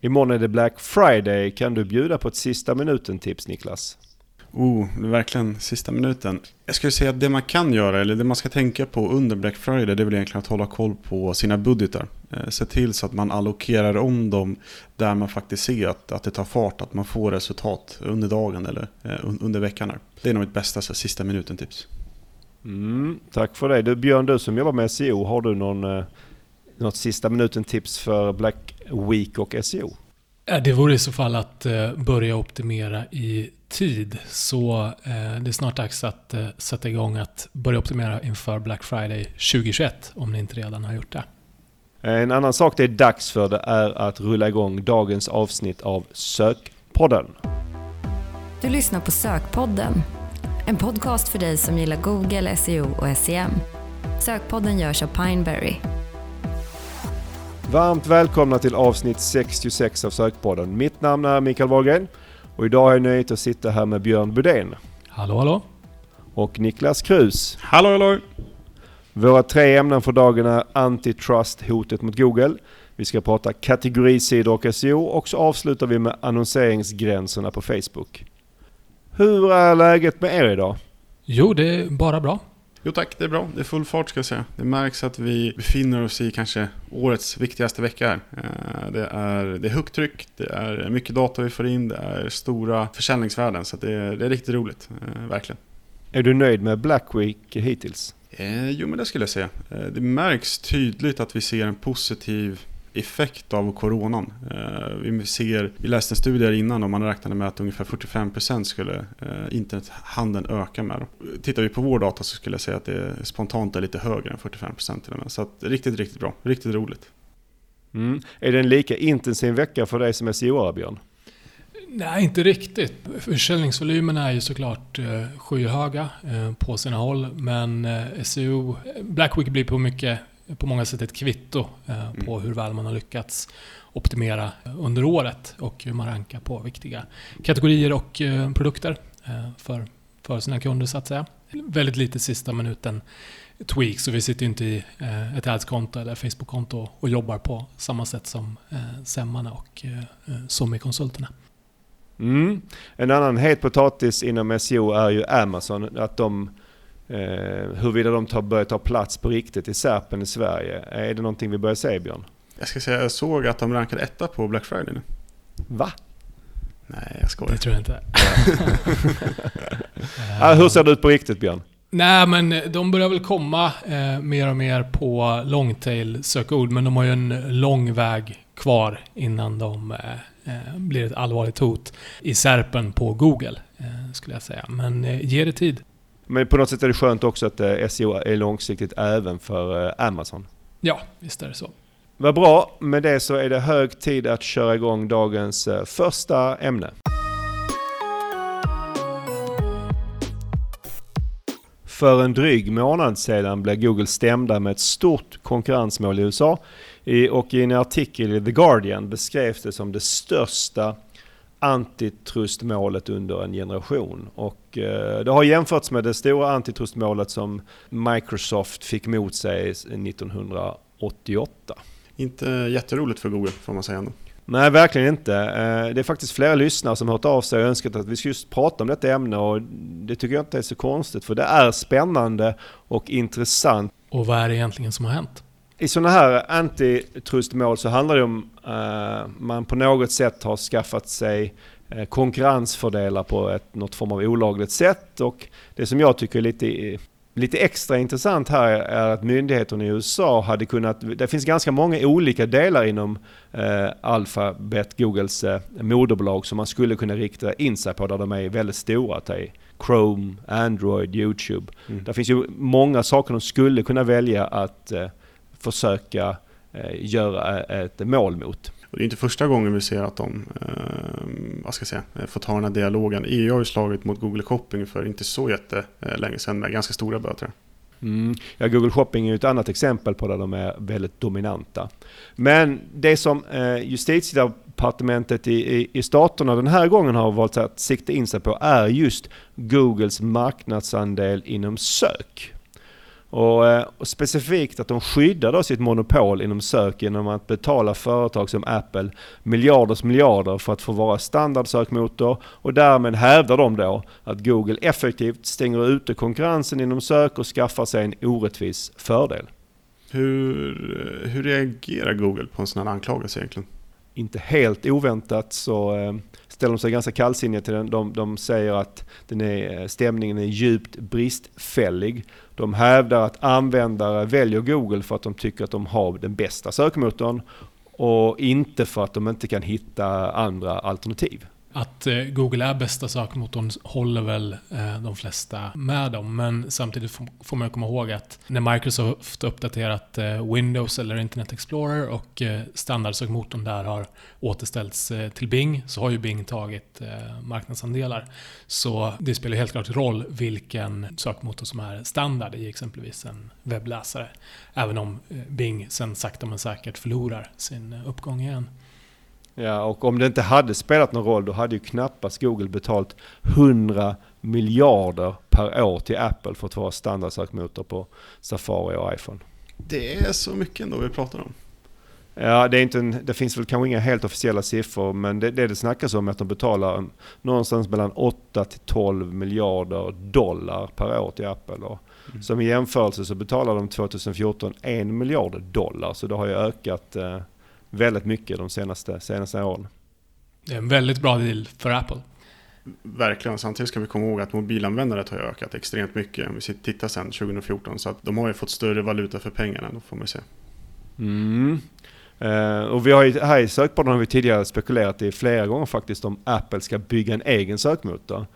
Imorgon är det Black Friday. Kan du bjuda på ett sista minuten-tips Niklas? Oh, det är verkligen sista minuten. Jag skulle säga att det man kan göra, eller det man ska tänka på under Black Friday, det är väl egentligen att hålla koll på sina budgetar. Eh, se till så att man allokerar om dem där man faktiskt ser att, att det tar fart, att man får resultat under dagen eller eh, under veckan. Här. Det är nog mitt bästa så, sista minuten-tips. Mm, tack för det. Du, Björn, du som jobbar med SEO, har du någon, eh, något sista minuten-tips för Black Week och SEO? Det vore i så fall att eh, börja optimera i tid. Så eh, det är snart dags att eh, sätta igång att börja optimera inför Black Friday 2021 om ni inte redan har gjort det. En annan sak det är dags för det är att rulla igång dagens avsnitt av Sökpodden. Du lyssnar på Sökpodden. En podcast för dig som gillar Google, SEO och SEM. Sökpodden görs av Pineberry. Varmt välkomna till avsnitt 66 av Sökpodden. Mitt namn är Mikael Wahlgren och idag har jag nöjet att sitta här med Björn Budén. Hallå hallå! Och Niklas Krus. Hallå hallå! Våra tre ämnen för dagen är antitrust-hotet mot Google. Vi ska prata kategorisidor och SEO och så avslutar vi med annonseringsgränserna på Facebook. Hur är läget med er idag? Jo, det är bara bra. Jo tack, det är bra. Det är full fart ska jag säga. Det märks att vi befinner oss i kanske årets viktigaste vecka här. Eh, det är, det är högt tryck, det är mycket data vi får in, det är stora försäljningsvärden. Så det är, det är riktigt roligt, eh, verkligen. Är du nöjd med Black Week hittills? Eh, jo men det skulle jag säga. Eh, det märks tydligt att vi ser en positiv effekt av coronan. Eh, vi, ser, vi läste en studie här innan och man räknade med att ungefär 45% skulle eh, internethandeln öka med. Tittar vi på vår data så skulle jag säga att det spontant är lite högre än 45% till och med. Så att, riktigt, riktigt bra. Riktigt roligt. Mm. Är det en lika intensiv vecka för dig som SEO-are Björn? Nej, inte riktigt. Försäljningsvolymerna är ju såklart eh, skyhöga på sina håll. Men SEO, Black Week blir på mycket på många sätt ett kvitto eh, på mm. hur väl man har lyckats optimera under året och hur man rankar på viktiga kategorier och eh, produkter eh, för, för sina kunder så att säga. Väldigt lite sista minuten tweaks så vi sitter inte i ett ads-konto eller Facebook-konto och jobbar på samma sätt som SEMarna och SOMI-konsulterna. Mm. En annan het potatis inom SEO är ju Amazon. Att de Eh, huruvida de tar, börjar ta plats på riktigt i Serpen i Sverige. Är det någonting vi börjar se Björn? Jag ska säga, jag såg att de rankade etta på Black Friday nu. Va? Nej, jag skojar. Det tror jag inte. ah, hur ser det ut på riktigt Björn? Nej, men de börjar väl komma eh, mer och mer på longtail sökord, men de har ju en lång väg kvar innan de eh, eh blir ett allvarligt hot i Serpen på Google, eh, skulle jag säga. Men eh, ge det tid. Men på något sätt är det skönt också att eh, SEO är långsiktigt även för eh, Amazon. Ja, visst är det så. Vad bra. Med det så är det hög tid att köra igång dagens eh, första ämne. För en dryg månad sedan blev Google stämda med ett stort konkurrensmål i USA. Och i en artikel i The Guardian beskrevs det som det största antitrustmålet under en generation. Och eh, det har jämförts med det stora antitrustmålet som Microsoft fick mot sig 1988. Inte jätteroligt för Google får man säga ändå. Nej, verkligen inte. Eh, det är faktiskt flera lyssnare som har hört av sig och önskat att vi ska just prata om detta ämne och det tycker jag inte är så konstigt för det är spännande och intressant. Och vad är det egentligen som har hänt? I sådana här antitrustmål så handlar det om uh, man på något sätt har skaffat sig uh, konkurrensfördelar på ett, något form av olagligt sätt. Och det som jag tycker är lite, lite extra intressant här är att myndigheterna i USA hade kunnat... Det finns ganska många olika delar inom uh, Alphabet, Googles uh, moderbolag, som man skulle kunna rikta in sig på där de är väldigt stora. Chrome, Android, YouTube. Mm. Det finns ju många saker de skulle kunna välja att försöka eh, göra ett mål mot. Och det är inte första gången vi ser att de eh, ska säga, eh, får ta den här dialogen. EU har ju slagit mot Google Shopping för inte så jättelänge sedan med ganska stora böter. Mm. Ja, Google Shopping är ett annat exempel på där de är väldigt dominanta. Men det som eh, justitiedepartementet i, i, i staterna den här gången har valt att sikta in sig på är just Googles marknadsandel inom sök. Och, eh, och, specifikt att de skyddar då sitt monopol inom sök genom att betala företag som Apple miljarders miljarder för att få vara standardsökmotor och därmed hävdar de då att Google effektivt stänger ute konkurrensen inom sök och skaffar sig en orättvis fördel. Hur, hur reagerar Google på en sån här anklagelse egentligen? Inte helt oväntat så eh, ställer de sig ganska kallsinniga till den. De, de säger att den är, stämningen är djupt bristfällig. De hävdar att användare väljer Google för att de tycker att de har den bästa sökmotorn och inte för att de inte kan hitta andra alternativ. Att eh, Google är bästa sökmotorn håller väl eh, de flesta med om. Men samtidigt får man komma ihåg att när Microsoft uppdaterat eh, Windows eller Internet Explorer och standardsökmotorn där har återställts till Bing så har ju Bing tagit marknadsandelar. Så det spelar helt klart roll vilken sökmotor som är standard i exempelvis en webbläsare. Även om Bing sen sakta men säkert förlorar sin uppgång igen. Ja, och om det inte hade spelat någon roll då hade ju knappast Google betalt 100 miljarder per år till Apple för att vara standardsökmotor på Safari och iPhone. Det är så mycket ändå vi pratar om. Ja, det, är inte en, det finns väl kanske inga helt officiella siffror men det det, det snackas om är att de betalar någonstans mellan 8 till 12 miljarder dollar per år till Apple. Och mm. Som i jämförelse så betalar de 2014 1 miljard dollar så det har ju ökat eh, väldigt mycket de senaste, senaste åren. Det är en väldigt bra deal för Apple. Verkligen. Samtidigt ska vi komma ihåg att mobilanvändandet har ökat extremt mycket. Om vi tittar sen 2014. Så att de har ju fått större valuta för pengarna, då får man se. Mm. Uh, och vi har ju, här i sökborden har vi tidigare spekulerat i flera gånger faktiskt om Apple ska bygga en egen sökmotor.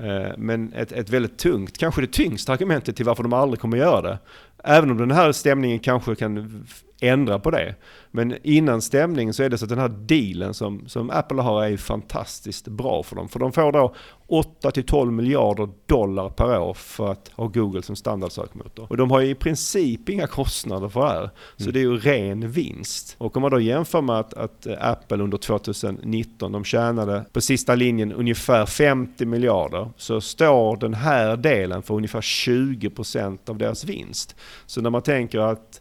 Uh, men ett, ett väldigt tungt, kanske det tyngsta argumentet till varför de aldrig kommer göra det. Även om den här stämningen kanske kan ändra på det. Men innan stämningen så är det så att den här dealen som, som Apple har är fantastiskt bra för dem. För de får då 8-12 miljarder dollar per år för att ha Google som standardsökmotor. Och de har ju i princip inga kostnader för det här. Så mm. det är ju ren vinst. Och om man då jämför med att, att Apple under 2019, de tjänade på sista linjen ungefär 50 miljarder. Så står den här delen för ungefär 20% av deras vinst. Så när man tänker att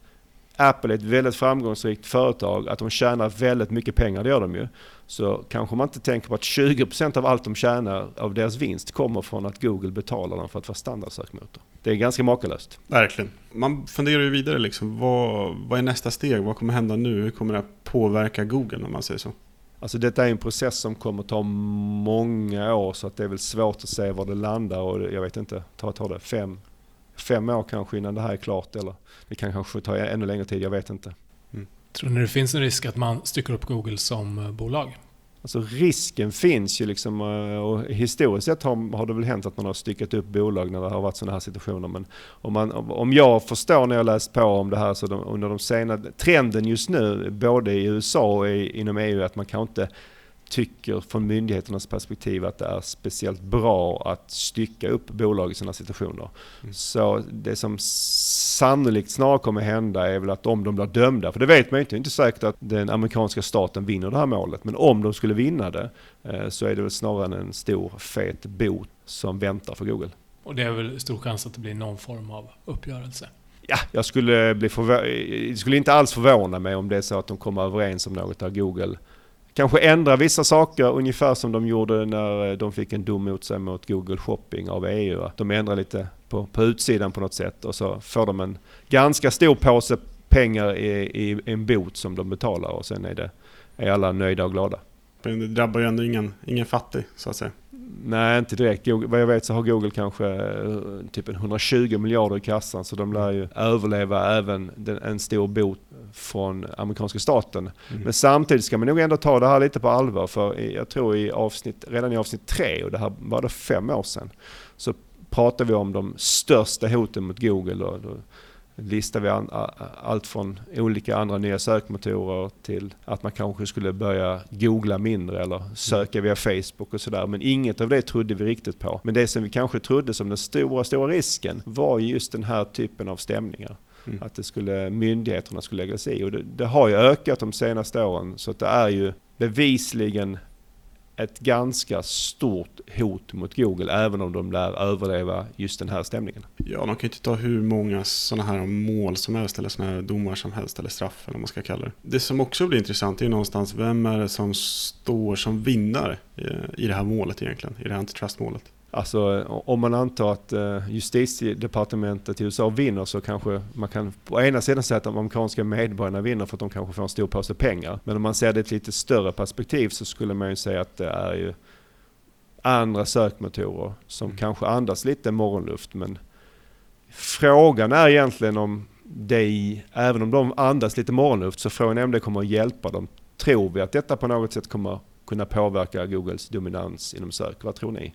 Apple är ett väldigt framgångsrikt företag, att de tjänar väldigt mycket pengar, det gör de ju. Så kanske man inte tänker på att 20% av allt de tjänar av deras vinst kommer från att Google betalar dem för att vara standardsökmotor. Det är ganska makalöst. Verkligen. Man funderar ju vidare liksom, vad, vad är nästa steg? Vad kommer hända nu? Hur kommer det påverka Google om man säger så? Alltså detta är en process som kommer ta många år så att det är väl svårt att se var det landar och jag vet inte, tar, tar det fem, fem år kanske innan det här är klart eller det kan kanske ta ännu längre tid, jag vet inte. Mm. Tror ni det finns en risk att man stycker upp Google som eh, bolag? Alltså risken finns ju liksom eh, och historiskt sett har, har det väl hänt att man har styckat upp bolag när det har varit sådana här situationer. Men om, man, om jag förstår när jag läst på om det här så de, under de senaste, trenden just nu både i USA och i, inom EU att man kan inte tycker från myndigheternas perspektiv att det är speciellt bra att stycka upp bolag i sådana situationer. Mm. Så det som sannolikt snarare kommer hända är väl att om de blir dömda, för det vet man ju inte, det är inte säkert att den amerikanska staten vinner det här målet, men om de skulle vinna det eh, så är det väl snarare en stor fet bot som väntar för Google. Och det är väl stor chans att det blir någon form av uppgörelse? Ja, jag skulle, bli skulle inte alls förvåna mig om det är så att de kommer överens om något där Google kanske ändra vissa saker ungefär som de gjorde när de fick en dom mot sig mot Google Shopping av EU. Att de ändrar lite på, på utsidan på något sätt och så får de en ganska stor påse pengar i, i en bot som de betalar och sen är, det, är alla nöjda och glada. Men det drabbar ju ändå ingen, ingen fattig så att säga. Nej, inte direkt. Google, vad jag vet så har Google kanske eh, typ 120 miljarder i kassan så de lär ju överleva även den, en stor bot från amerikanska staten. Mm. Men samtidigt ska man nog ändå ta det här lite på allvar för jag tror i avsnitt, redan i avsnitt tre, och det här var det fem år sedan, så pratar vi om de största hoten mot Google. Och, och listar vi an, allt från olika andra nya sökmotorer till att man kanske skulle börja googla mindre eller söka via Facebook och sådär. Men inget av det trodde vi riktigt på. Men det som vi kanske trodde som den stora, stora risken var just den här typen av stämningar. Mm. Att det skulle, myndigheterna skulle lägga sig i. Och det, det, har ju ökat de senaste åren så att det är ju bevisligen ett ganska stort hot mot Google även om de lär överleva just den här stämningen. Ja, de kan ju inte ta hur många sådana här mål som helst eller sådana här domar som helst eller straff eller vad man ska kalla det. Det som också blir intressant är ju någonstans vem är det som står som vinnare i det här målet egentligen, i det här antitrustmålet. Alltså om man antar att eh, justitiedepartementet i USA vinner så kanske man kan på ena sidan säga att de amerikanska medborgarna vinner för att de kanske får en stor påse pengar. Men om man ser det i ett lite större perspektiv så skulle man ju säga att det är ju andra sökmotorer som mm. kanske andas lite morgonluft. Men frågan är egentligen om det, även om de andas lite morgonluft, så frågan är om det kommer att hjälpa dem. Tror vi att detta på något sätt kommer kunna påverka Googles dominans inom sök? Vad tror ni?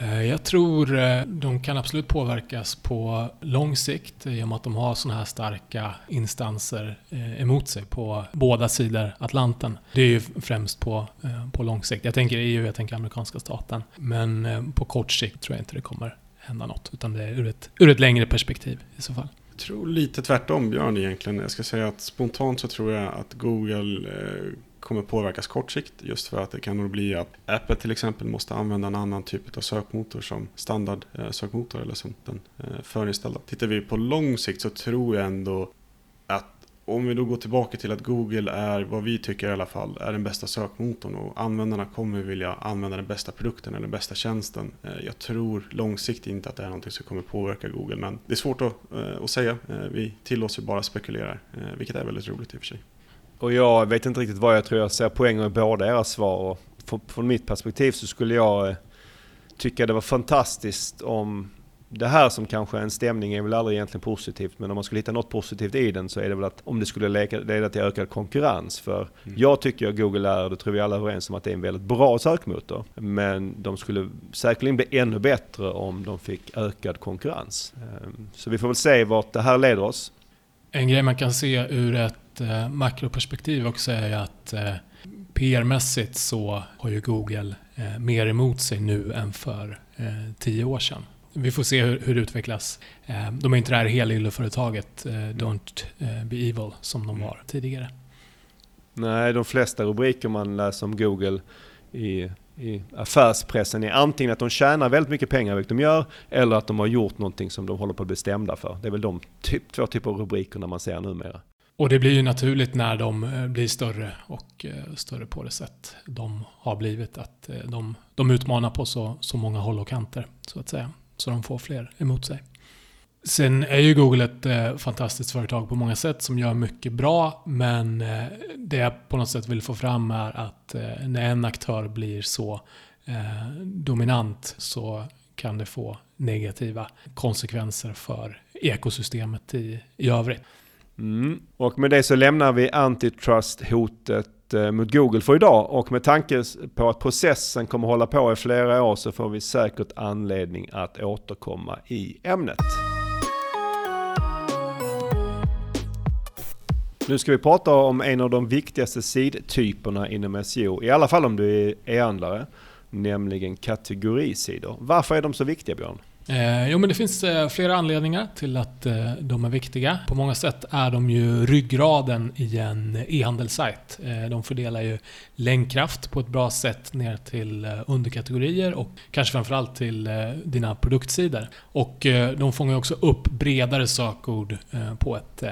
Eh, jag tror eh, de kan absolut påverkas på lång sikt i och med att de har sådana här starka instanser eh, emot sig på båda sidor Atlanten. Det är ju främst på, på lång sikt. Jag tänker EU, jag tänker amerikanska staten. Men på kort sikt tror jag inte det kommer hända något. Utan det är ur ett, ur ett längre perspektiv i så fall. Jag tror lite tvärtom Björn egentligen. Jag ska säga att spontant så tror jag att Google kommer påverkas kort sikt just för att det kan nog bli att Apple till exempel måste använda en annan typ av sökmotor som standard eh, sökmotor eller som den eh, förinställda. Tittar vi på lång sikt så tror jag ändå att om vi då går tillbaka till att Google är, vad vi tycker i alla fall, är den bästa sökmotorn och användarna kommer vilja använda den bästa produkten eller den bästa tjänsten. Eh, jag tror långsiktigt inte att det är någonting som kommer påverka Google men det är svårt att, att säga. Vi tillåts ju bara spekulera, vilket är väldigt roligt i och för sig. Och jag vet inte riktigt vad jag tror. Jag ser poänger i båda era svar. Och från mitt perspektiv så skulle jag eh, tycka det var fantastiskt om det här som kanske är en stämning är väl aldrig egentligen positivt, men om man skulle hitta något positivt i den så är det väl att om det skulle leda till ökad konkurrens. För mm. jag tycker att Google är, det tror vi alla är överens om, att det är en väldigt bra sökmotor. Men de skulle säkerligen bli ännu bättre om de fick ökad konkurrens. Ehm, så vi får väl se vart det här leder oss. En grej man kan se ur ett eh, makroperspektiv också är att eh, PR-mässigt så har ju Google eh, mer emot sig nu än för eh, tio år sedan. Vi får se hur, hur det utvecklas. Eh, de är inte det här helylleföretaget eh, Don't eh, be evil som de var tidigare. Nej, de flesta rubriker man läser om Google i i affärspressen är antingen att de tjänar väldigt mycket pengar, vilket de gör, eller att de har gjort någonting som de håller på att bli stämda för. Det är väl de typ, två typer av rubriker man ser numera. Och det blir ju naturligt när de eh, blir större och eh, större på det sätt de har blivit. Att eh, de, de utmanar på så, så många håll och kanter, så att säga. Så de får fler emot sig. Sen är ju Google ett fantastiskt företag på många sätt som gör mycket bra. Men det jag på något sätt vill få fram är att när en aktör blir så dominant så kan det få negativa konsekvenser för ekosystemet i, i övrigt. Mm. Och med det så lämnar vi antitrust-hotet eh, mot Google för idag och med tanke på att processen kommer hålla på i flera år så får vi säkert anledning att återkomma i ämnet. Nu ska vi prata om en av de viktigaste sidtyperna inom SEO, i alla fall om du är e-handlare, nämligen kategorisidor. Varför är de så viktiga Björn? Eh, jo, men det finns eh, flera anledningar till att eh, de är viktiga. På många sätt är de ju ryggraden i en e-handelssajt. Eh, de fördelar ju länkkraft på ett bra sätt ner till eh, underkategorier och kanske framförallt till eh, dina produktsidor. Och de fångar också upp bredare sökord på ett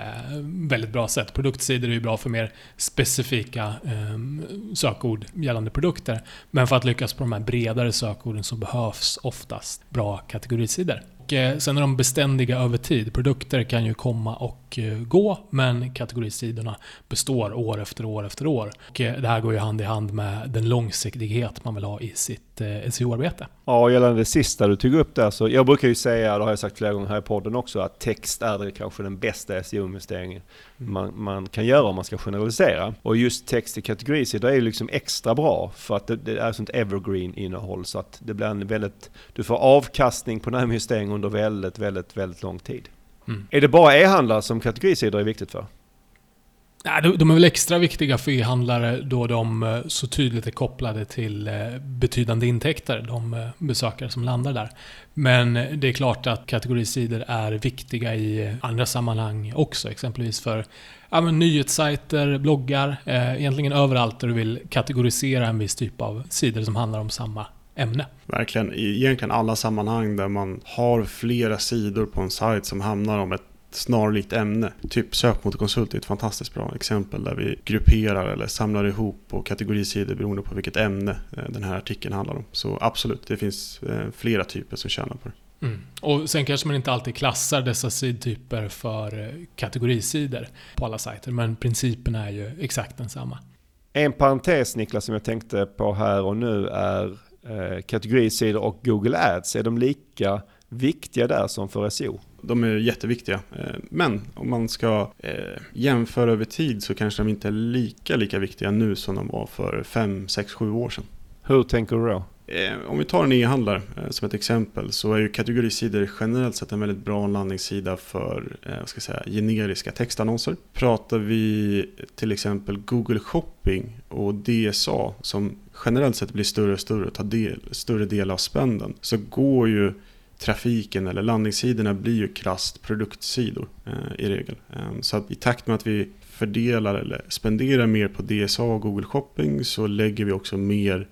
väldigt bra sätt. Produktsidor är ju bra för mer specifika ehm, sökord gällande produkter. Men för att lyckas på de här bredare sökorden så behövs oftast bra kategorier sidor. Och eh, sen är de beständiga över tid. Produkter kan ju komma och eh, gå, men kategorisidorna består år efter år efter år. Och eh, det här går ju hand i hand med den långsiktighet man vill ha i sitt SEO-arbete. Ja, gällande det sista du tog upp där, så jag brukar ju säga, det har jag sagt flera gånger här i podden också, att text är kanske den bästa SEO-investeringen mm. man, man, kan göra om man ska generalisera. Och just text i kategorisidor är ju liksom extra bra för att det, det är sånt evergreen-innehåll så att det blir en väldigt, du får avkastning på den här investeringen under väldigt, väldigt, väldigt lång tid. Mm. Är det bara e-handlare som kategorisidor är viktigt för? Ja, de är väl extra viktiga för e-handlare då de eh, så tydligt är kopplade till eh, betydande intäkter, de eh, besökare som landar där. Men det är klart att kategorisidor är viktiga i andra sammanhang också, exempelvis för ja, men nyhetssajter, bloggar, egentligen överallt där du vill kategorisera en viss typ av sidor som handlar om samma ämne. Verkligen, i egentligen alla sammanhang där man har flera sidor på en sajt som handlar om ett snarlikt ämne. Typ sökmotorkonsult är ett fantastiskt bra exempel där vi grupperar eller samlar ihop på kategorisidor beroende på vilket ämne eh, den här artikeln handlar om. Så absolut, det finns eh, flera typer som tjänar på det. Mm. Och sen kanske man inte alltid klassar dessa sidtyper för eh, kategorisidor på alla sajter, men principen är ju exakt densamma. En parentes Niklas som jag tänkte på här och nu är kategorisidor och Google Ads. Är de lika viktiga där som för SEO? De är jätteviktiga. Eh, men om man ska eh, jämföra över tid så kanske de inte är lika, lika viktiga nu som de var för 5, 6, 7 år sedan. Hur tänker du då? Eh, om vi tar en e-handlare som ett exempel så är ju kategorisidor generellt sett en väldigt bra landningssida för vad ska säga, generiska textannonser. Pratar vi till exempel Google Shopping och DSA som generellt sett blir större och större, tar del, större del av spänden så går ju trafiken eller landningssidorna blir ju krasst produktsidor eh, i regel. Eh, så att i takt med att vi fördelar eller spenderar mer på DSA och Google Shopping så lägger vi också mer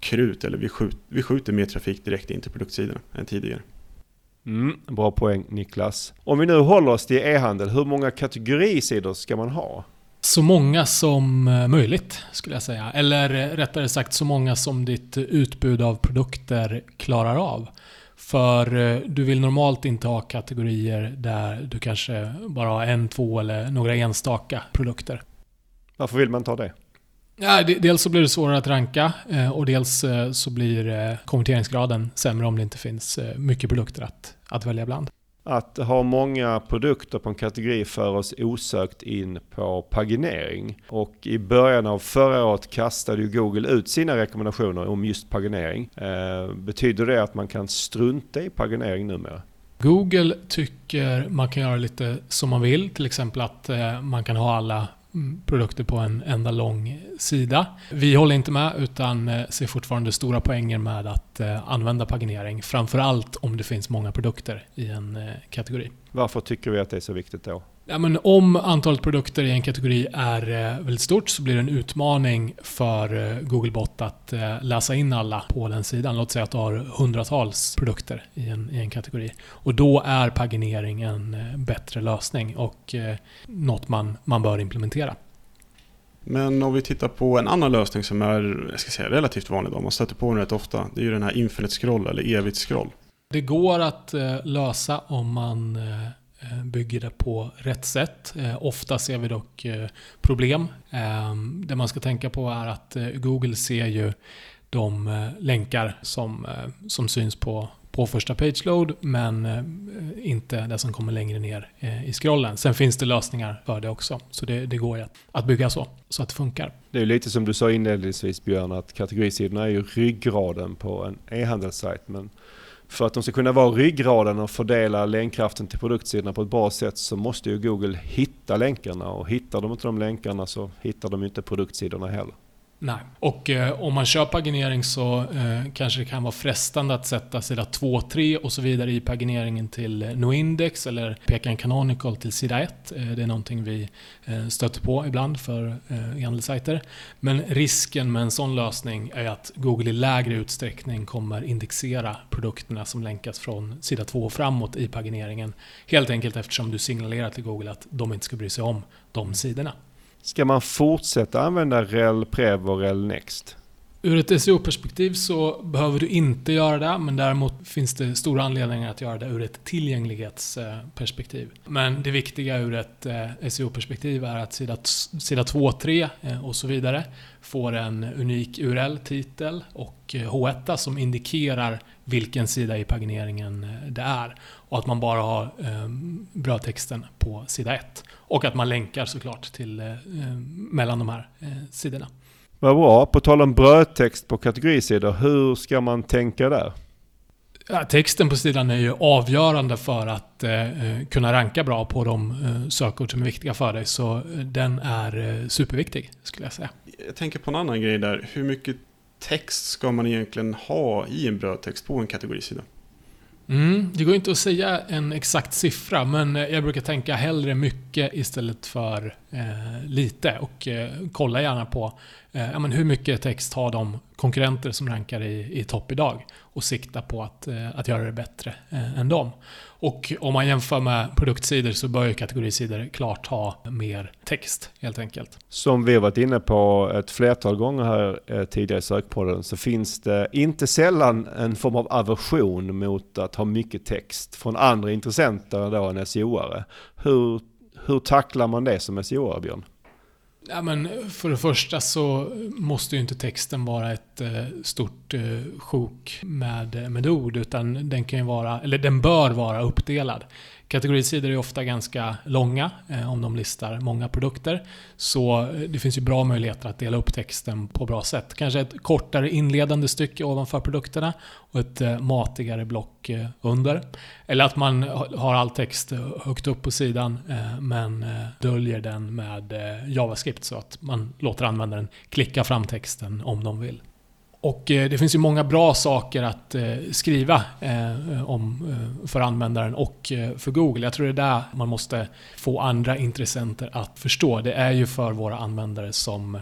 krut eller vi, skjut, vi skjuter mer trafik direkt in till produktsidorna än tidigare. Mm, bra poäng Niklas. Om vi nu håller oss till e-handel, hur många kategorisidor ska man ha? Så många som eh, möjligt skulle jag säga. Eller eh, rättare sagt så många som ditt utbud av produkter klarar av. För eh, du vill normalt inte ha kategorier där du kanske bara har en, två eller några enstaka produkter. Varför vill man ta det? Ja, dels så blir det svårare att ranka eh, och dels eh, så blir konverteringsgraden sämre om det inte finns mycket produkter att, att välja bland. Att ha många produkter på en kategori för oss osökt in på paginering. Och i början av förra året kastade ju Google ut sina rekommendationer om just paginering. Eh, betyder det att man kan strunta i paginering numera? Google tycker man kan göra lite som man vill. Till exempel att eh, man kan ha alla produkter på en enda lång sida. Vi håller inte med utan eh, ser fortfarande stora poänger med att eh, använda paginering. Framförallt om det finns många produkter i en eh, kategori. Varför tycker vi att det är så viktigt då? Ja, men om antalet produkter i en kategori är väldigt stort så blir det en utmaning för Googlebot att läsa in alla på den sidan. Låt säga att du har hundratals produkter i en, i en kategori. Och då är paginering en bättre lösning och något man, man bör implementera. Men om vi tittar på en annan lösning som är jag ska säga, relativt vanlig, då, man stöter på den rätt ofta. Det är ju den här infinite scroll eller evigt scroll. Det går att eh, lösa om man eh, Eh, bygger det på rätt sätt. Eh, ofta ser vi dock eh, problem. Ehm, det man ska tänka på är att Google ser ju de länkar som, som syns på på första page load men inte det som kommer längre ner i scrollen. Sen finns det lösningar för det också. Så det, det går ju att, att bygga så, så att det funkar. Det är lite som du sa inledningsvis Björn, att kategorisidorna är ju ryggraden på en e-handelssajt. Men för att de ska kunna vara ryggraden och fördela länkkraften till produktsidorna på ett bra sätt så måste ju Google hitta länkarna och hittar de inte de länkarna så hittar de inte produktsidorna heller. Nej. Och eh, om man kör paginering så eh, kanske det kan vara frestande att sätta sida 2, 3 och så vidare i pagineringen till eh, NoIndex eller peka en canonical till sida 1. Eh, det är någonting vi eh, stöter på ibland för eh, e-handelssajter. Men risken med en sån lösning är att Google i lägre utsträckning kommer indexera produkterna som länkas från sida 2 och framåt i pagineringen. Helt enkelt eftersom du signalerar till Google att de inte ska bry sig om de sidorna. Ska man fortsätta använda rel prev och rel next? Ur ett SEO-perspektiv så behöver du inte göra det, men däremot finns det stora anledningar att göra det ur ett tillgänglighetsperspektiv. Men det viktiga ur ett eh, SEO-perspektiv är att sida, sida 2, 3 eh, och så vidare får en unik URL-titel och eh, H1 som indikerar vilken sida i pagineringen det är. Och att man bara har brödtexten på sida 1. Och att man länkar såklart till mellan de här sidorna. Vad bra. På tal om brödtext på kategorisidor, hur ska man tänka där? Ja, texten på sidan är ju avgörande för att eh, kunna ranka bra på de eh, sökord som är viktiga för dig. Så eh, den är eh, superviktig, skulle jag säga. Jag tänker på en annan grej där. Hur mycket text ska man egentligen ha i en brödtext på en kategorisida? Mm, det går inte att säga en exakt siffra, men eh, jag brukar tänka hellre mycket istället för eh, lite. Och eh, kolla gärna på Eh, ja, men hur mycket text har de konkurrenter som rankar i, i topp idag och sikta på att, eh, att göra det bättre eh, än dem. Och om man jämför med produktsidor så bör ju kategorisidor klart ha mer text helt enkelt. Som vi har varit inne på ett flertal gånger här eh, tidigare i sökpodden så finns det inte sällan en form av aversion mot att ha mycket text från andra intressenter då än SEO-are. Hur, hur tacklar man det som SEO-are, Björn? Ja, men för det första så måste ju inte texten vara ett eh, stort eh, sjok med, med ord, utan den kan ju vara, eller den bör vara uppdelad. Kategorisidor är ofta ganska långa eh, om de listar många produkter. Så eh, det finns ju bra möjligheter att dela upp texten på bra sätt. Kanske ett kortare inledande stycke ovanför produkterna och ett eh, matigare block eh, under. Eller att man har all text eh, högt upp på sidan eh, men eh, döljer den med eh, JavaScript så att man låter användaren klicka fram texten om de vill. Och eh, det finns ju många bra saker att eh, skriva eh, om för användaren och för Google. Jag tror det är där man måste få andra intressenter att förstå. Det är ju för våra användare som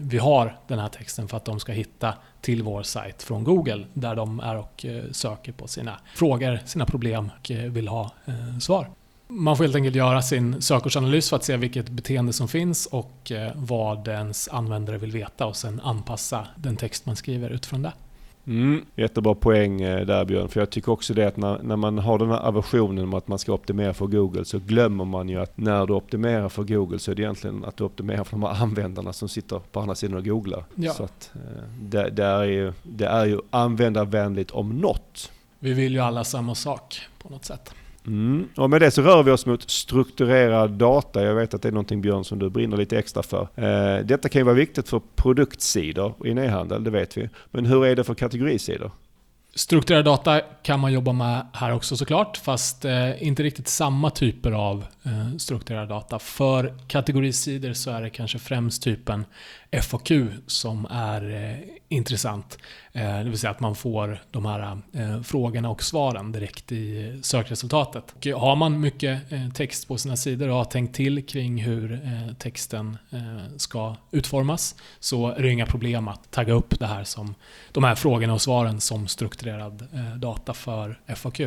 vi har den här texten för att de ska hitta till vår sajt från Google där de är och söker på sina frågor, sina problem och vill ha svar. Man får helt enkelt göra sin sökordsanalys för att se vilket beteende som finns och eh, vad ens användare vill veta och sen anpassa den text man skriver utifrån det. Mm, jättebra poäng eh, där Björn, för jag tycker också det att när, när man har den här aversionen om att man ska optimera för Google så glömmer man ju att när du optimerar för Google så är det egentligen att du optimerar för de här användarna som sitter på andra sidan och googlar. Ja. Så att, eh, det, det, är ju, det är ju användarvänligt om något. Vi vill ju alla samma sak på något sätt. Mm. Och med det så rör vi oss mot strukturerad data. Jag vet att det är någonting Björn som du brinner lite extra för. Eh, detta kan ju vara viktigt för produktsidor i e-handel, det vet vi. Men hur är det för kategorisidor? Strukturerad data kan man jobba med här också såklart, fast eh, inte riktigt samma typer av eh, strukturerad data. För kategorisidor så är det kanske främst typen FAQ som är eh, intressant. Eh, det vill säga att man får de här eh, frågorna och svaren direkt i sökresultatet. Och har man mycket eh, text på sina sidor och har tänkt till kring hur eh, texten eh, ska utformas så är det inga problem att tagga upp det här som, de här frågorna och svaren som strukturerad eh, data för FAQ.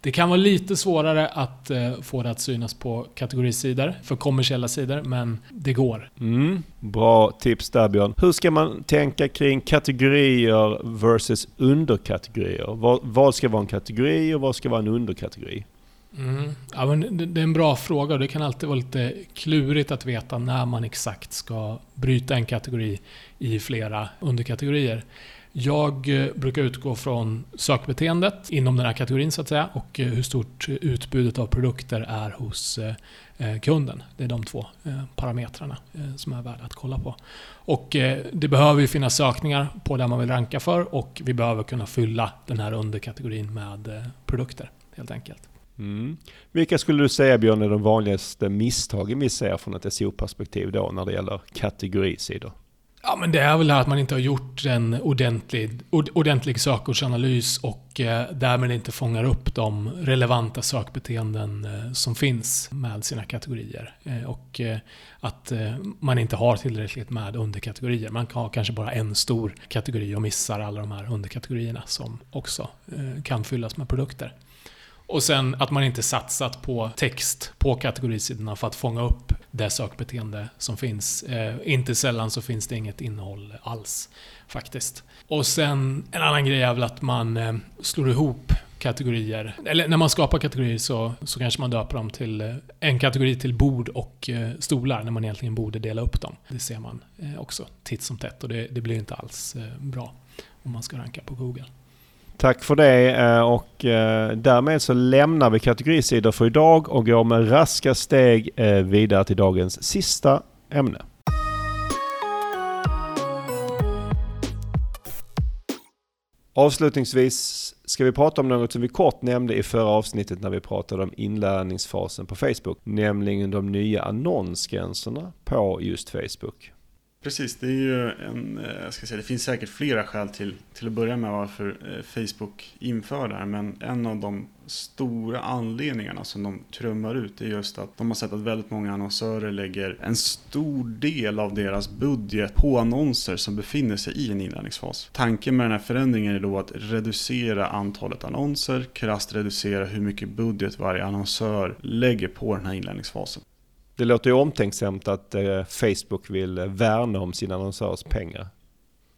Det kan vara lite svårare att eh, få det att synas på kategorisidor för kommersiella sidor, men det går. Mm, bra tips där Björn. Hur ska man tänka kring kategorier versus underkategorier? Vad, vad ska vara en kategori och vad ska vara en underkategori? Mm. Ja, men det är en bra fråga och det kan alltid vara lite klurigt att veta när man exakt ska bryta en kategori i flera underkategorier. Jag eh, brukar utgå från sökbeteendet inom den här kategorin så att säga och eh, hur stort utbudet av produkter är hos eh, kunden. Det är de två parametrarna som är värda att kolla på. Och det behöver ju finnas sökningar på det man vill ranka för och vi behöver kunna fylla den här underkategorin med produkter helt enkelt. Mm. Vilka skulle du säga Björn är de vanligaste misstagen vi ser från ett SEO-perspektiv då när det gäller kategorisidor? Ja, men det är väl här att man inte har gjort en ordentlig, ordentlig sökordsanalys och eh, därmed inte fångar upp de relevanta sökbeteenden eh, som finns med sina kategorier. Eh, och eh, att eh, man inte har tillräckligt med underkategorier. Man har kanske bara en stor kategori och missar alla de här underkategorierna som också eh, kan fyllas med produkter. Och sen att man inte satsat på text på kategorisidorna för att fånga upp det sökbeteende som finns. Eh, inte sällan så finns det inget innehåll alls faktiskt. Och sen en annan grej är väl att man eh, slår ihop kategorier. Eller när man skapar kategorier så, så kanske man döper dem till eh, en kategori till bord och eh, stolar när man egentligen borde dela upp dem. Det ser man eh, också titt som tätt och det, det blir inte alls eh, bra om man ska ranka på Google. Tack för det eh, och eh, därmed så lämnar vi kategorisidor för idag och går med raska steg eh, vidare till dagens sista ämne. Avslutningsvis ska vi prata om något som vi kort nämnde i förra avsnittet när vi pratade om inlärningsfasen på Facebook, nämligen de nya annonsgränserna på just Facebook. Precis, det är ju en, eh, jag ska säga, det finns säkert flera skäl till, till att börja med varför eh, Facebook inför det här. Men en av de stora anledningarna som de trummar ut är just att de har sett att väldigt många annonsörer lägger en stor del av deras budget på annonser som befinner sig i en inlärningsfas. Tanken med den här förändringen är då att reducera antalet annonser, krasst reducera hur mycket budget varje annonsör lägger på den här inlärningsfasen. Det låter ju omtänksamt att eh, Facebook vill värna om sina annonsörers pengar.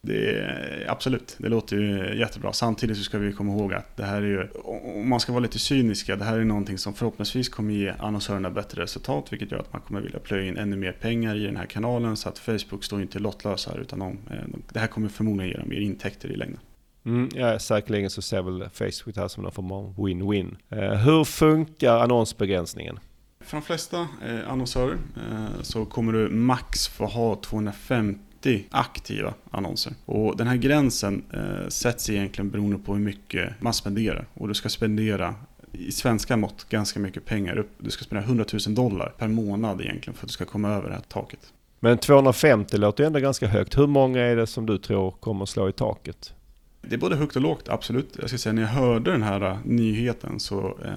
Det är, absolut, det låter ju jättebra. Samtidigt så ska vi komma ihåg att det här är ju, om man ska vara lite cyniska, det här är någonting som förhoppningsvis kommer ge annonsörerna bättre resultat, vilket gör att man kommer vilja plöja in ännu mer pengar i den här kanalen, så att Facebook står inte lottlösa här, utan de, eh, det här kommer förmodligen ge dem mer intäkter i längden. Mm, ja, säkerligen så ser väl Facebook det här som någon form av win-win. Eh, hur funkar annonsbegränsningen? För de flesta eh, annonsörer eh, så kommer du max få ha 250 aktiva annonser. Och den här gränsen eh, sätts egentligen beroende på hur mycket man spenderar. Och du ska spendera i svenska mått ganska mycket pengar. Du ska spendera 100 000 dollar per månad egentligen för att du ska komma över det här taket. Men 250 låter ju ändå ganska högt. Hur många är det som du tror kommer slå i taket? Det är både högt och lågt, absolut. Jag ska säga när jag hörde den här nyheten så eh,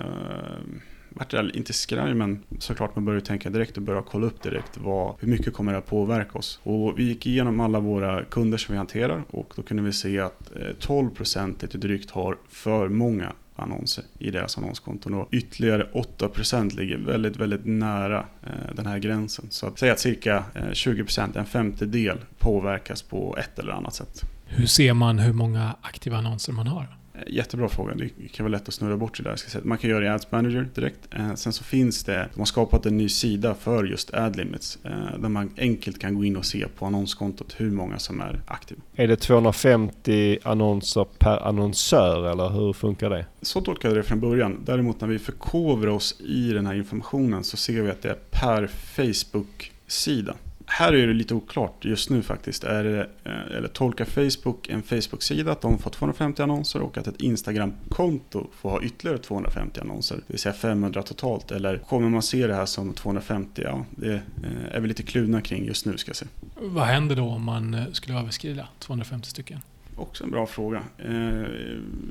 vart jag inte skraj men såklart man börjar tänka direkt och börja kolla upp direkt vad, hur mycket kommer det att påverka oss. Och vi gick igenom alla våra kunder som vi hanterar och då kunde vi se att eh, 12% lite drygt har för många annonser i deras annonskonton och ytterligare 8% ligger väldigt, väldigt nära eh, den här gränsen. Så att säga att cirka eh, 20%, en femtedel, påverkas på ett eller annat sätt. Hur ser man hur många aktiva annonser man har? Eh, jättebra fråga. Det kan vara lätt att snurra bort sig där. Ska säga. Man kan göra det i Ads Manager direkt. Eh, sen så finns det, de har skapat en ny sida för just Ad Limits. Eh, där man enkelt kan gå in och se på annonskontot hur många som är aktiva. Är det 250 annonser per annonsör eller hur funkar det? Så tolkade jag det från början. Däremot när vi förkovrar oss i den här informationen så ser vi att det är per Facebook-sida här är det lite oklart just nu faktiskt. Är det, eh, eller tolkar Facebook en Facebook-sida att de får 250 annonser och att ett Instagram-konto får ha ytterligare 250 annonser? Det vill säga 500 totalt. Eller kommer man se det här som 250? Ja, det eh, är vi lite kluvna kring just nu ska jag säga. Vad händer då om man eh, skulle överskrida 250 stycken? Också en bra fråga. Eh,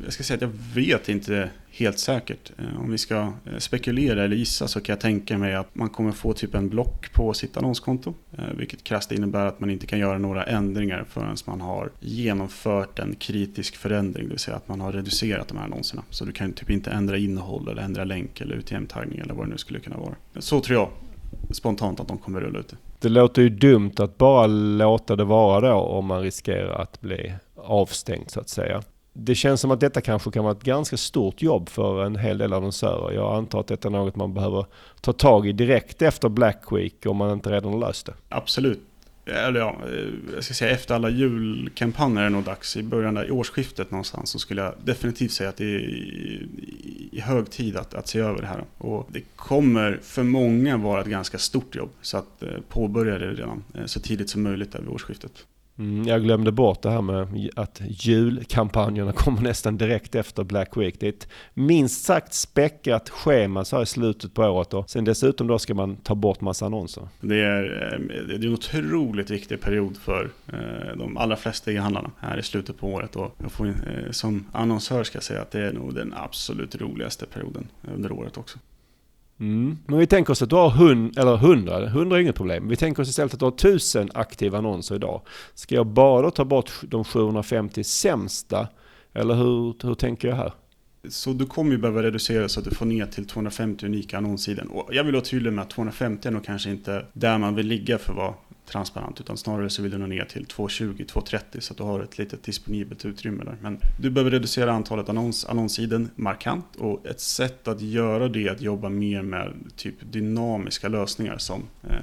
jag ska säga att jag vet inte helt säkert. Eh, om vi ska eh, spekulera eller gissa så kan jag tänka mig att man kommer få typ en block på sitt annonskonto. Vilket krasst innebär att man inte kan göra några ändringar förrän man har genomfört en kritisk förändring. Det vill säga att man har reducerat de här annonserna. Så du kan typ inte ändra innehåll eller ändra länk eller UTM-taggning eller vad det nu skulle kunna vara. Så tror jag spontant att de kommer rulla ut det. Det låter ju dumt att bara låta det vara då om man riskerar att bli avstängt så att säga. Det känns som att detta kanske kan vara ett ganska stort jobb för en hel del annonsörer. Jag antar att detta är något man behöver ta tag i direkt efter Black Week om man inte redan har löst det. Absolut. Eller ja, eh, jag ska säga efter alla julkampanjer är det nog dags. I början där, i årsskiftet någonstans så skulle jag definitivt säga att det är i, hög tid att, att se över det här. Och det kommer för många vara ett ganska stort jobb. Så att eh, påbörja det redan eh, så tidigt som möjligt där vid årsskiftet. Mm, jag glömde bort det här med att julkampanjerna kommer nästan direkt efter Black Week. Det är ett minst sagt späckat schema så här i slutet på året och sen dessutom då ska man ta bort massa annonser. Det är, eh, det är en otroligt viktig period för eh, de allra flesta e-handlarna här i slutet på året och jag får, eh, som annonsör ska jag säga att det är nog den absolut roligaste perioden under året också. Mm. Men vi tänker oss att du har hund, eller hundra, hundra är inget problem. Vi tänker oss istället att du har tusen aktiva annonser idag. Ska jag bara ta bort de 750 sämsta? Eller hur, hur tänker jag här? Så du kommer ju behöva reducera så att du får ner till 250 unika annonssidor. Och jag vill vara tydlig med att 250 är nog kanske inte där man vill ligga för att vara transparent utan snarare så vill du nå ner till 220-230 så att du har ett litet disponibelt utrymme där. Men du behöver reducera antalet annons, annonssiden markant och ett sätt att göra det är att jobba mer med typ dynamiska lösningar som, eh,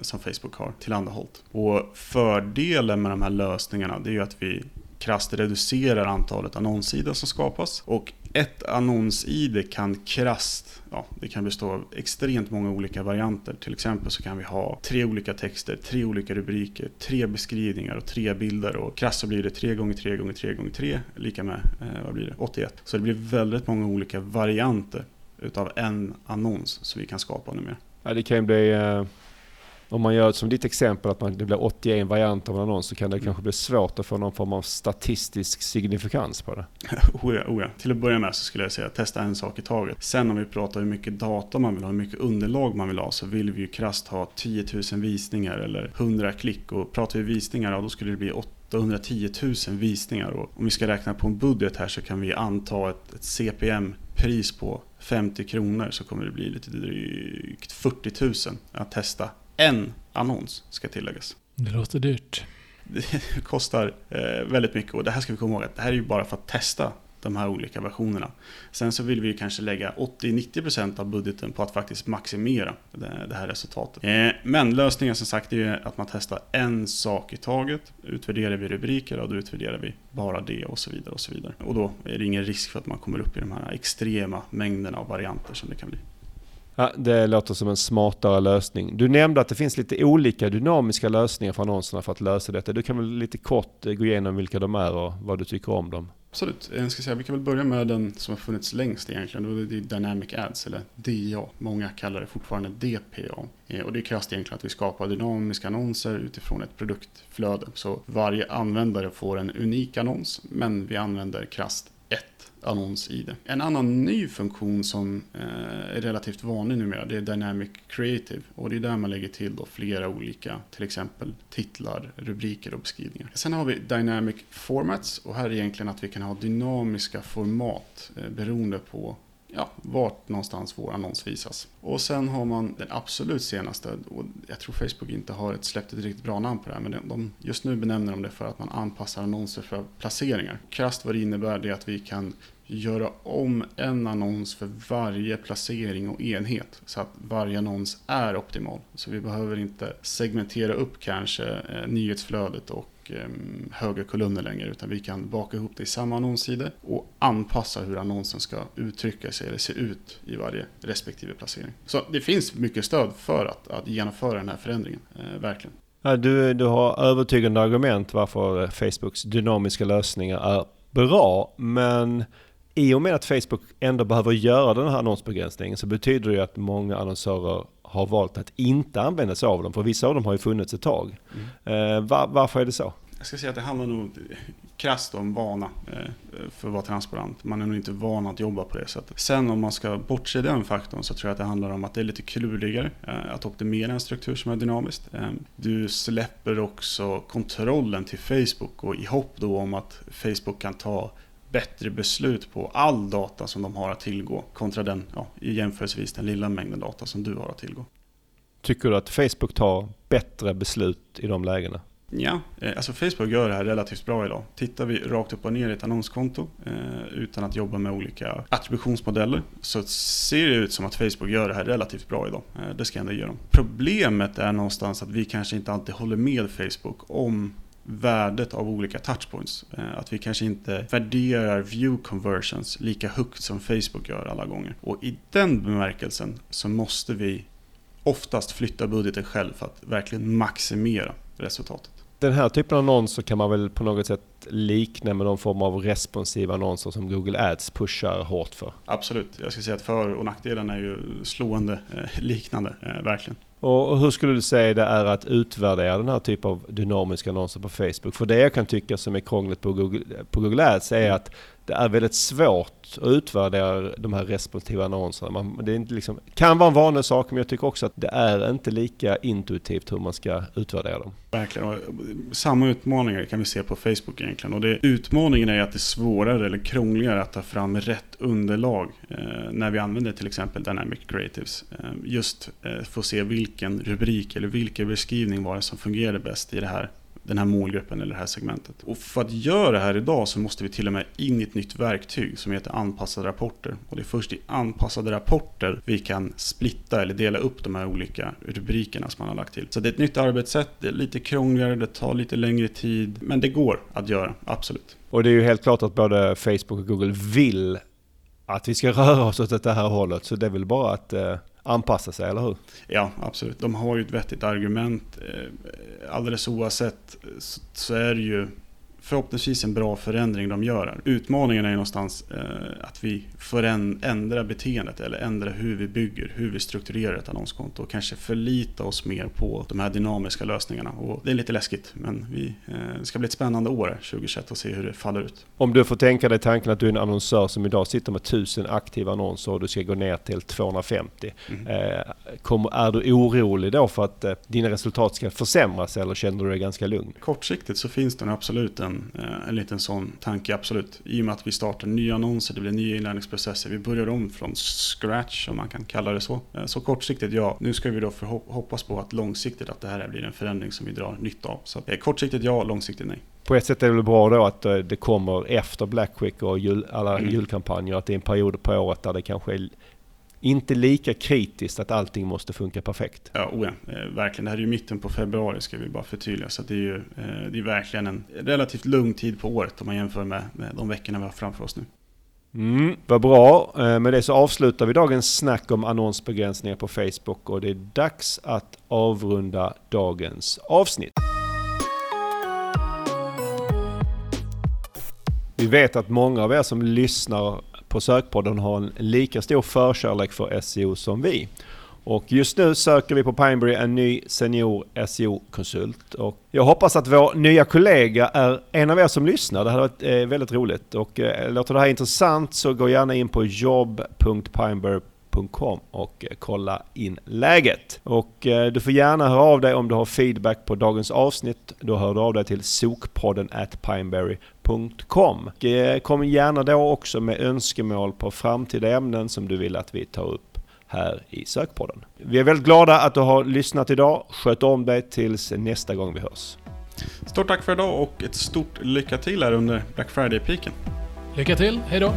som Facebook har tillhandahållit. Och fördelen med de här lösningarna det är ju att vi krasst reducerar antalet annonssidor som skapas. Och ett annons-id kan krasst, ja, det kan bestå av extremt många olika varianter. Till exempel så kan vi ha tre olika texter, tre olika rubriker, tre beskrivningar och tre bilder. Och krasst så blir det 3 gånger 3 gånger 3 gånger 3 lika med, eh, vad blir det, 81. Så det blir väldigt många olika varianter utav en annons som vi kan skapa numera. Ja, det kan ju bli... Eh, om man gör som ditt exempel att man, det blir 81 varianter av en annons så kan det mm. kanske bli svårt att få någon form av statistisk signifikans på det. oh ja, oh ja. Till att börja med så skulle jag säga testa en sak i taget. Sen om vi pratar hur mycket data man vill ha, hur mycket underlag man vill ha så vill vi ju krasst ha 10 000 visningar eller 100 klick. Och pratar vi visningar, ja, då skulle det bli 810 000 visningar. Och om vi ska räkna på en budget här så kan vi anta ett, ett CPM-pris på 50 kronor så kommer det bli lite drygt 40 000 att testa en annons, ska tilläggas. Det låter dyrt. Det kostar eh, väldigt mycket och det här ska vi komma ihåg att det här är ju bara för att testa de här olika versionerna. Sen så vill vi kanske lägga 80-90% av budgeten på att faktiskt maximera det, det här resultatet. Eh, men lösningen som sagt är ju att man testar en sak i taget. Utvärderar vi rubriker och då utvärderar vi bara det och så vidare. Och så vidare. Och då är det ingen risk för att man kommer upp i de här extrema mängderna av varianter som det kan bli. Ja, det låter som en smartare lösning. Du nämnde att det finns lite olika dynamiska lösningar för annonserna för att lösa detta. Du kan väl lite kort eh, gå igenom vilka de är och vad du tycker om dem? Absolut. Eh, jag ska säga, vi kan väl börja med den som har funnits längst egentligen. Det är Dynamic Ads, eller DA. Många kallar det fortfarande DPA. Eh, och det är krasst egentligen att vi skapar dynamiska annonser utifrån ett produktflöde. Så varje användare får en unik annons, men vi använder krasst ett annons-id. En annan ny funktion som eh, är relativt vanlig numera det är Dynamic Creative. Och det är där man lägger till då flera olika, till exempel titlar, rubriker och beskrivningar. Sen har vi Dynamic Formats och här är egentligen att vi kan ha dynamiska format eh, beroende på ja, vart någonstans vår annons visas. Och sen har man den absolut senaste, och jag tror Facebook inte har ett släppt ett riktigt bra namn på det här, men de, just nu benämner de det för att man anpassar annonser för placeringar. Krasst vad det innebär det är att vi kan göra om en annons för varje placering och enhet så att varje annons är optimal. Så vi behöver inte segmentera upp kanske eh, nyhetsflödet och Ehm, högre högerkolumner längre utan vi kan baka ihop det i samma annonssida och anpassa hur annonsen ska uttrycka sig eller se ut i varje respektive placering. Så det finns mycket stöd för att, att genomföra den här förändringen, eh, verkligen. Du, du har övertygande argument varför Facebooks dynamiska lösningar är bra, men i och med att Facebook ändå behöver göra den här annonsbegränsningen så betyder det ju att många annonsörer har valt att inte använda sig av dem. För vissa av dem har ju funnits ett tag. Mm. Eh, var, varför är det så? Jag ska säga att det handlar nog krasst om vana, eh, för att vara transparent. Man är nog inte van att jobba på det sättet. Sen om man ska bortse den faktorn så tror jag att det handlar om att det är lite klurigare eh, att optimera en struktur som är dynamisk. Eh, du släpper också kontrollen till Facebook och i hopp då om att Facebook kan ta bättre beslut på all data som de har att tillgå kontra den, ja, jämförelsevis den lilla mängden data som du har att tillgå. Tycker du att Facebook tar bättre beslut i de lägena? Ja, eh, alltså Facebook gör det här relativt bra idag. Tittar vi rakt upp och ner i ett annonskonto eh, utan att jobba med olika attributionsmodeller så ser det ut som att Facebook gör det här relativt bra idag. Eh, det ska jag ändå ge dem. Problemet är någonstans att vi kanske inte alltid håller med Facebook om värdet av olika touchpoints. Eh, att vi kanske inte värderar view conversions lika högt som Facebook gör alla gånger. Och i den bemärkelsen så måste vi oftast flytta budgeten själv för att verkligen maximera resultatet. Den här typen av annonser kan man väl på något sätt likna med någon form av responsiva annonser som Google Ads pushar hårt för? Absolut. Jag ska säga att för och nackdelarna är ju slående eh, liknande, eh, verkligen. Och hur skulle du säga det är att utvärdera den här typen av dynamiska annonser på Facebook? För det jag kan tycka som är krångligt på Google, på Google Ads är att det är väldigt svårt att utvärdera de här responsiva annonserna. Man, det är inte liksom, kan vara en vanlig sak men jag tycker också att det är inte lika intuitivt hur man ska utvärdera dem. Verkligen. Eh, samma utmaningar kan vi se på Facebook egentligen. Och det, utmaningen är att det är svårare eller krångligare att ta fram rätt underlag eh, när vi använder till exempel Dynamic Creatives. Eh, just eh, för att se vilken rubrik eller vilken beskrivning var det som fungerade bäst i det här den här målgruppen eller det här segmentet. Och för att göra det här idag så måste vi till och med in i ett nytt verktyg som heter anpassade rapporter. Och det är först i anpassade rapporter vi kan splitta eller dela upp de här olika rubrikerna som man har lagt till. Så det är ett nytt arbetssätt, det är lite krångligare, det tar lite längre tid, men det går att göra, absolut. Och det är ju helt klart att både Facebook och Google vill att vi ska röra oss åt det här hållet. Så det är väl bara att eh, anpassa sig, eller hur? Ja, absolut. De har ju ett vettigt argument. Eh, alldeles oavsett så är det ju förhoppningsvis en bra förändring de gör här. Utmaningen är ju någonstans eh, att vi får ändra beteendet eller ändra hur vi bygger, hur vi strukturerar ett annonskonto och kanske förlita oss mer på de här dynamiska lösningarna. Och det är lite läskigt men vi, eh, det ska bli ett spännande år 2021 och se hur det faller ut. Om du får tänka dig tanken att du är en annonsör som idag sitter med 1000 aktiva annonser och du ska gå ner till 250. Mm. Eh, kommer, är du orolig då för att eh, dina resultat ska försämras eller känner du dig ganska lugn? Kortsiktigt så finns det absolut en en, eh, en liten sån tanke, absolut. I och med att vi startar nya annonser, det blir nya inlärningsprocesser. Vi börjar om från scratch, om man kan kalla det så. Eh, så kortsiktigt, ja. Nu ska vi då hoppas på att långsiktigt att det här blir en förändring som vi drar nytta av. Så eh, kortsiktigt ja, långsiktigt nej. På ett sätt är det väl bra då att det kommer efter Black Week och jul, alla mm. julkampanjer, att det är en period på året där det kanske är inte lika kritiskt att allting måste funka perfekt. Ja, oh ja eh, verkligen. Det här är ju mitten på februari ska vi bara förtydliga. Så det är ju eh, det är verkligen en relativt lugn tid på året om man jämför med, med de veckorna vi har framför oss nu. Mm, vad bra. Eh, med det så avslutar vi dagens snack om annonsbegränsningar på Facebook och det är dags att avrunda dagens avsnitt. Vi vet att många av er som lyssnar på Sökpodden har en lika stor förkärlek för SEO som vi. Och just nu söker vi på Pineberry en ny senior SEO-konsult. Och jag hoppas att vår nya kollega är en av er som lyssnar. Det hade varit eh, väldigt roligt. Och eh, låter det här intressant så gå gärna in på jobb.pineberry.com och eh, kolla in läget. Och du får gärna höra av dig om du har feedback på dagens avsnitt. Då hör du av dig till sokpodden at pineberry kom gärna då också med önskemål på framtida ämnen som du vill att vi tar upp här i Sökpodden. Vi är väldigt glada att du har lyssnat idag. Sköt om dig tills nästa gång vi hörs. Stort tack för idag och ett stort lycka till här under Black Friday-piken. Lycka till, hejdå!